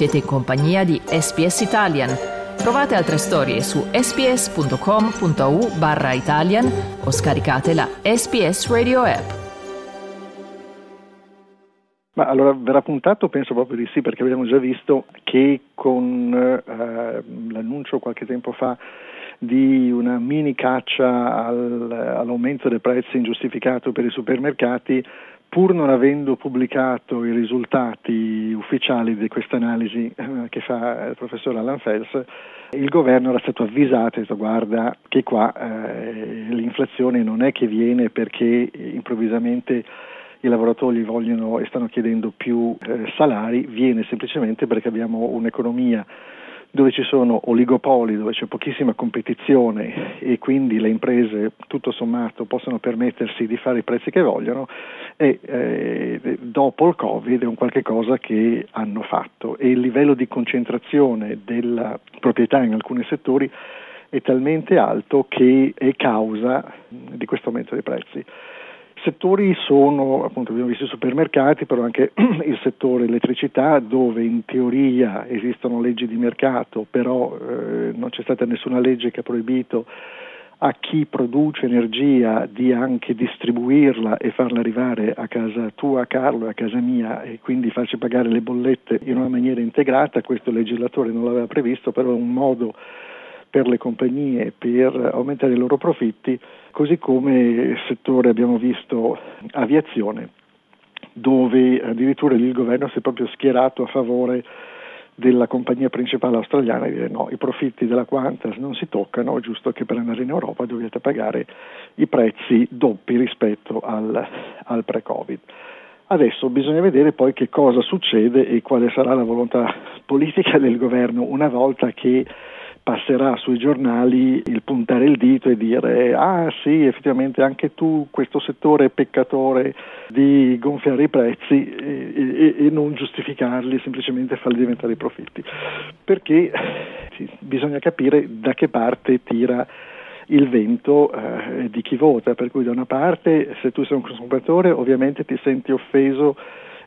Siete in compagnia di SPS Italian. Trovate altre storie su sps.com.au barra Italian o scaricate la SPS Radio app. Ma allora verrà puntato? Penso proprio di sì, perché abbiamo già visto che con eh, l'annuncio qualche tempo fa di una mini caccia al, all'aumento dei prezzi ingiustificato per i supermercati, pur non avendo pubblicato i risultati ufficiali di questa analisi eh, che fa il professor Alan Fels, il governo era stato avvisato e detto guarda che qua eh, l'inflazione non è che viene perché improvvisamente i lavoratori vogliono e stanno chiedendo più eh, salari, viene semplicemente perché abbiamo un'economia dove ci sono oligopoli, dove c'è pochissima competizione e quindi le imprese tutto sommato possono permettersi di fare i prezzi che vogliono e eh, dopo il Covid è un qualche cosa che hanno fatto. E il livello di concentrazione della proprietà in alcuni settori è talmente alto che è causa di questo aumento dei prezzi settori sono, appunto abbiamo visto i supermercati, però anche il settore elettricità dove in teoria esistono leggi di mercato, però eh, non c'è stata nessuna legge che ha proibito a chi produce energia di anche distribuirla e farla arrivare a casa tua Carlo e a casa mia e quindi farci pagare le bollette in una maniera integrata, questo il legislatore non l'aveva previsto, però è un modo per le compagnie per aumentare i loro profitti, così come settore abbiamo visto aviazione, dove addirittura il governo si è proprio schierato a favore della compagnia principale australiana e dire no, i profitti della Qantas non si toccano, è giusto che per andare in Europa dovete pagare i prezzi doppi rispetto al, al pre-Covid. Adesso bisogna vedere poi che cosa succede e quale sarà la volontà politica del governo una volta che passerà sui giornali il puntare il dito e dire ah sì effettivamente anche tu questo settore è peccatore di gonfiare i prezzi e, e, e non giustificarli semplicemente farli diventare profitti. Perché bisogna capire da che parte tira il vento eh, di chi vota per cui da una parte se tu sei un consumatore ovviamente ti senti offeso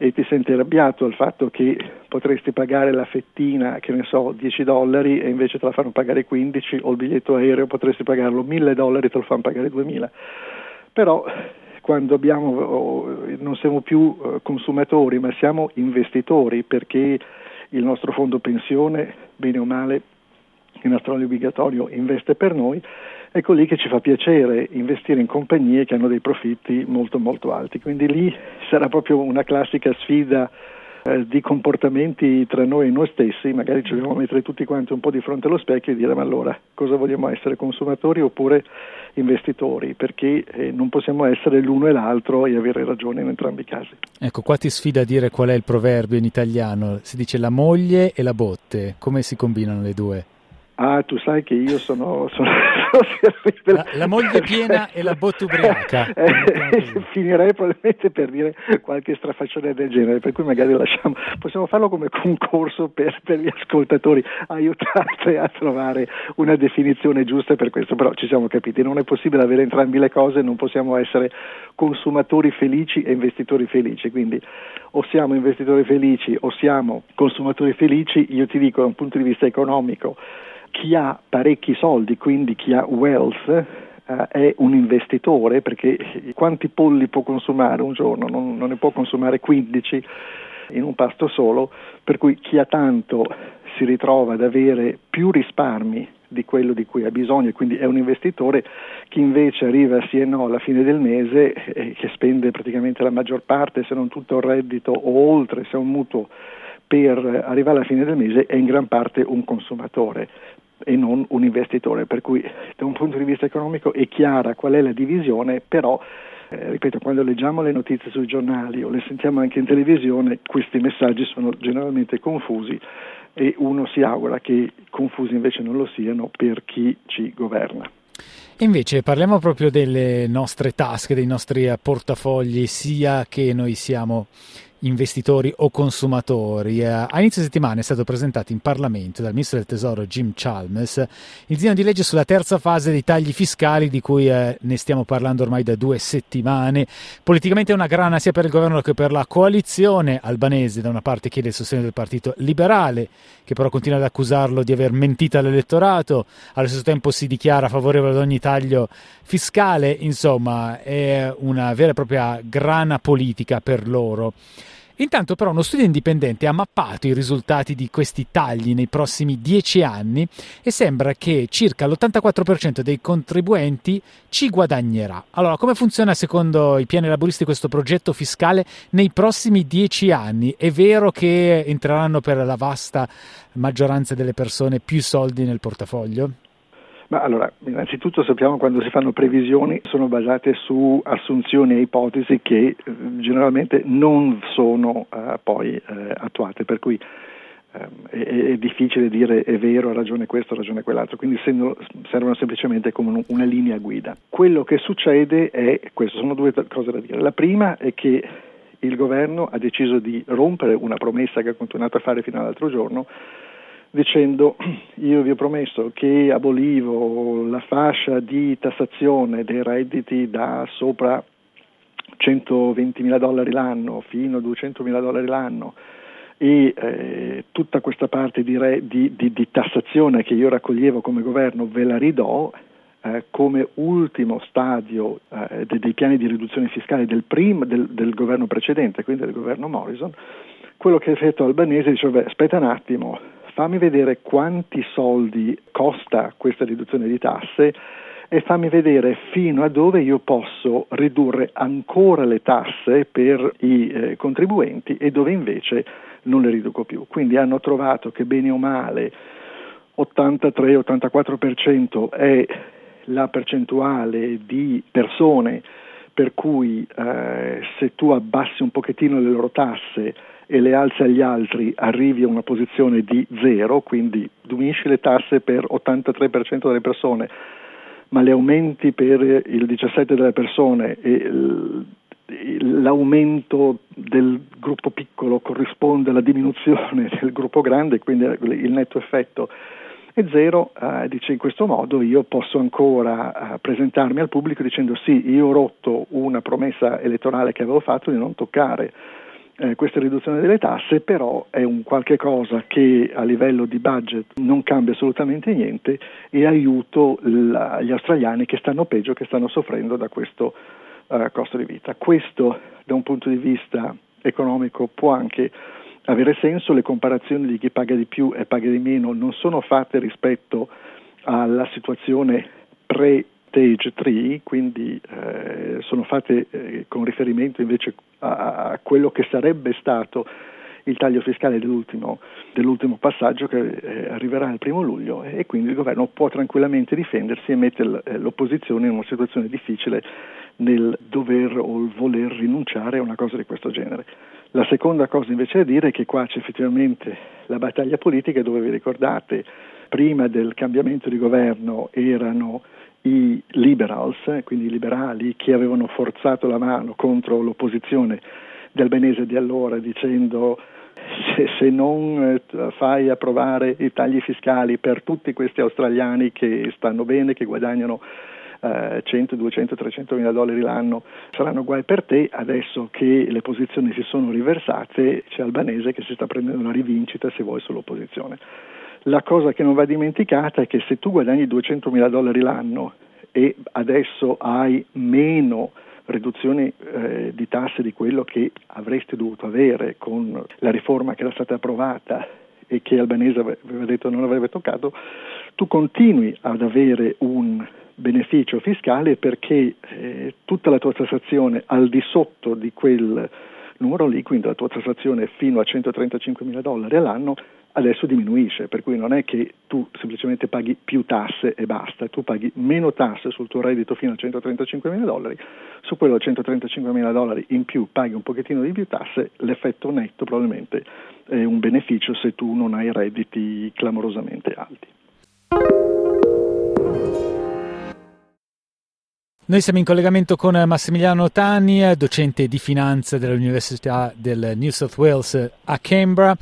e ti senti arrabbiato al fatto che potresti pagare la fettina, che ne so, 10 dollari e invece te la fanno pagare 15 o il biglietto aereo potresti pagarlo 1000 dollari e te lo fanno pagare 2000. Però quando abbiamo, non siamo più eh, consumatori ma siamo investitori perché il nostro fondo pensione, bene o male, il nostro obbligatorio investe per noi, ecco lì che ci fa piacere investire in compagnie che hanno dei profitti molto molto alti. Quindi lì sarà proprio una classica sfida eh, di comportamenti tra noi e noi stessi, magari ci dobbiamo mettere tutti quanti un po' di fronte allo specchio e dire ma allora cosa vogliamo essere, consumatori oppure investitori, perché eh, non possiamo essere l'uno e l'altro e avere ragione in entrambi i casi. Ecco, qua ti sfida a dire qual è il proverbio in italiano, si dice la moglie e la botte, come si combinano le due? Ah, tu sai che io sono, sono, la, la, moglie piena e la botte ubriaca. Eh, finirei probabilmente per dire qualche strafaccione del genere, per cui magari lasciamo, possiamo farlo come concorso per, per gli ascoltatori, aiutarti a trovare una definizione giusta per questo, però ci siamo capiti, non è possibile avere entrambi le cose, non possiamo essere consumatori felici e investitori felici, quindi o siamo investitori felici o siamo consumatori felici, io ti dico da un punto di vista economico, chi ha parecchi soldi, quindi chi ha wealth, eh, è un investitore perché quanti polli può consumare un giorno? Non, non ne può consumare 15 in un pasto solo, per cui chi ha tanto si ritrova ad avere più risparmi di quello di cui ha bisogno quindi è un investitore, chi invece arriva sì e no alla fine del mese e che spende praticamente la maggior parte, se non tutto il reddito o oltre, se è un mutuo per arrivare alla fine del mese è in gran parte un consumatore e non un investitore, per cui da un punto di vista economico è chiara qual è la divisione, però eh, ripeto, quando leggiamo le notizie sui giornali o le sentiamo anche in televisione, questi messaggi sono generalmente confusi e uno si augura che confusi invece non lo siano per chi ci governa. Invece parliamo proprio delle nostre tasche, dei nostri portafogli, sia che noi siamo investitori o consumatori. Eh, a inizio settimana è stato presentato in Parlamento dal ministro del Tesoro Jim Chalmers il disegno di legge sulla terza fase dei tagli fiscali di cui eh, ne stiamo parlando ormai da due settimane. Politicamente è una grana sia per il governo che per la coalizione albanese. Da una parte chiede il sostegno del Partito Liberale, che però continua ad accusarlo di aver mentito all'elettorato, allo stesso tempo si dichiara favorevole ad ogni taglio fiscale, insomma è una vera e propria grana politica per loro. Intanto però uno studio indipendente ha mappato i risultati di questi tagli nei prossimi dieci anni e sembra che circa l'84% dei contribuenti ci guadagnerà. Allora, come funziona secondo i piani laboristi questo progetto fiscale nei prossimi dieci anni? È vero che entreranno per la vasta maggioranza delle persone più soldi nel portafoglio? Ma allora, innanzitutto sappiamo quando si fanno previsioni sono basate su assunzioni e ipotesi che eh, generalmente non sono eh, poi eh, attuate, per cui ehm, è, è, difficile dire è vero, ha ragione questo, ha ragione quell'altro, quindi servono semplicemente come una linea guida. Quello che succede è questo, sono due cose da dire. La prima è che il governo ha deciso di rompere una promessa che ha continuato a fare fino all'altro giorno dicendo io vi ho promesso che abolivo la fascia di tassazione dei redditi da sopra 120 mila dollari l'anno fino a 200 mila dollari l'anno. E eh, tutta questa parte di, re, di, di, di, tassazione che io raccoglievo come governo ve la ridò eh, come ultimo stadio eh, dei, dei, piani di riduzione fiscale del, prim, del, del, governo precedente, quindi del governo Morrison, quello che ha fatto Albanese dice, beh, aspetta un attimo, fammi vedere quanti soldi costa questa riduzione di tasse e fammi vedere fino a dove io posso ridurre ancora le tasse per i eh, contribuenti e dove invece non le riduco più. Quindi hanno trovato che bene o male 83-84% è la percentuale di persone per cui eh, se tu abbassi un pochettino le loro tasse e le alzi agli altri arrivi a una posizione di zero, quindi diminuisci le tasse per 83% delle persone, ma le aumenti per il 17% delle persone e l'aumento del gruppo piccolo corrisponde alla diminuzione del gruppo grande, quindi il netto effetto è zero, eh, dice in questo modo io posso ancora eh, presentarmi al pubblico dicendo sì, io ho rotto una promessa elettorale che avevo fatto di non toccare eh, questa riduzione delle tasse, però è un qualche cosa che a livello di budget non cambia assolutamente niente e aiuto la, gli australiani che stanno peggio, che stanno soffrendo da questo uh, costo di vita. Questo da un punto di vista economico può anche avere senso, le comparazioni di chi paga di più e paga di meno non sono fatte rispetto alla situazione pre stage 3, quindi eh, sono fatte eh, con riferimento invece a, a, quello che sarebbe stato il taglio fiscale dell'ultimo, dell'ultimo passaggio che eh, arriverà il primo luglio e quindi il governo può tranquillamente difendersi e mettere eh, l'opposizione in una situazione difficile nel dover o voler rinunciare a una cosa di questo genere. La seconda cosa invece da dire è che qua c'è effettivamente la battaglia politica dove vi ricordate prima del cambiamento di governo erano i liberals, quindi i liberali che avevano forzato la mano contro l'opposizione di albanese di allora dicendo se, se, non eh, fai approvare i tagli fiscali per tutti questi australiani che stanno bene, che guadagnano eh, 100, 200, 300 mila dollari l'anno, saranno guai per te. Adesso che le posizioni si sono riversate, c'è Albanese che si sta prendendo una rivincita, se vuoi, sull'opposizione. La cosa che non va dimenticata è che se tu guadagni 200 mila dollari l'anno e adesso hai meno riduzioni eh, di tasse di quello che avresti dovuto avere con la riforma che era stata approvata e che Albanese aveva detto non avrebbe toccato, tu continui ad avere un beneficio fiscale perché eh, tutta la tua tassazione al di sotto di quel numero lì, quindi la tua tassazione fino a 135 mila dollari all'anno, adesso diminuisce, per cui non è che tu semplicemente paghi più tasse e basta, tu paghi meno tasse sul tuo reddito fino a 135 mila dollari, su quello a 135 mila dollari in più paghi un pochettino di più tasse, l'effetto netto probabilmente è un beneficio se tu non hai redditi clamorosamente alti. Noi siamo in collegamento con Massimiliano Tani, docente di finanza dell'Università del New South Wales a Canberra.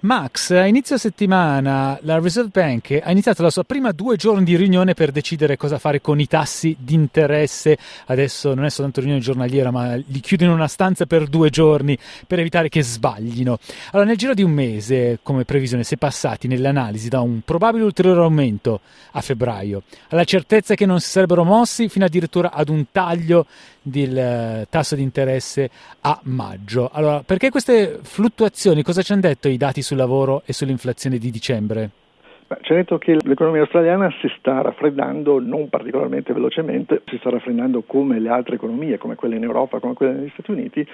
Max, a inizio settimana la Reserve Bank ha iniziato la sua prima due giorni di riunione per decidere cosa fare con i tassi di interesse. Adesso non è soltanto riunione giornaliera, ma li chiude in una stanza per due giorni per evitare che sbaglino. Allora, nel giro di un mese, come previsione, si è passati nell'analisi da un probabile ulteriore aumento a febbraio alla certezza che non si sarebbero mossi fino addirittura ad un taglio del eh, tasso di interesse a maggio. Allora, perché queste fluttuazioni? Cosa ci hanno detto i dati sul lavoro e sull'inflazione di dicembre? Ci ha detto che l'economia australiana si sta raffreddando non particolarmente velocemente, si sta raffreddando come le altre economie, come quelle in Europa, come quelle negli Stati Uniti,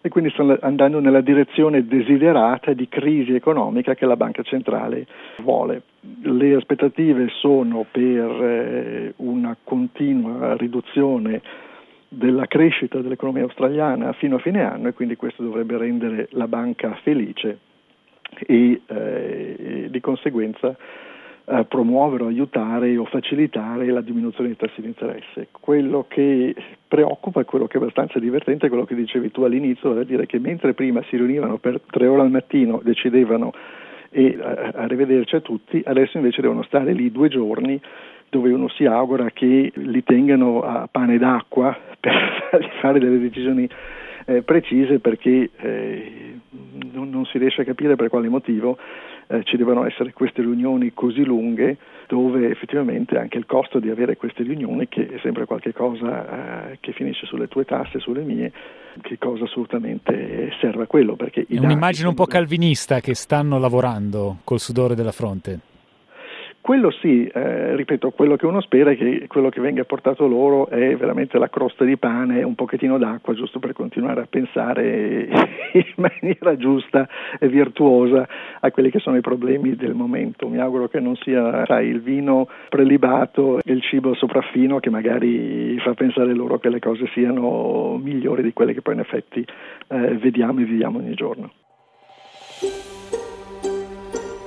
e quindi stanno andando nella direzione desiderata di crisi economica che la banca centrale vuole. Le aspettative sono per eh, una continua riduzione della crescita dell'economia australiana fino a fine anno e quindi questo dovrebbe rendere la banca felice e, eh, di conseguenza eh, promuovere, aiutare o facilitare la diminuzione dei tassi di interesse. Quello che preoccupa e quello che è abbastanza divertente è quello che dicevi tu all'inizio, vale a dire che mentre prima si riunivano per tre ore al mattino, decidevano e arrivederci a tutti, adesso invece devono stare lì due giorni dove uno si augura che li tengano a pane d'acqua per fare delle decisioni eh, precise perché eh, non, non, si riesce a capire per quale motivo eh, ci devono essere queste riunioni così lunghe dove effettivamente anche il costo di avere queste riunioni, che è sempre qualcosa eh, che finisce sulle tue tasse, sulle mie, che cosa assolutamente serve a quello. Perché è un'immagine un po' calvinista che stanno lavorando col sudore della fronte. Quello sì, eh, ripeto, quello che uno spera è che quello che venga portato loro è veramente la crosta di pane un pochettino d'acqua, giusto per continuare a pensare in maniera giusta e virtuosa a quelli che sono i problemi del momento. Mi auguro che non sia sai, il vino prelibato e il cibo sopraffino che magari fa pensare loro che le cose siano migliori di quelle che poi in effetti eh, vediamo e viviamo ogni giorno.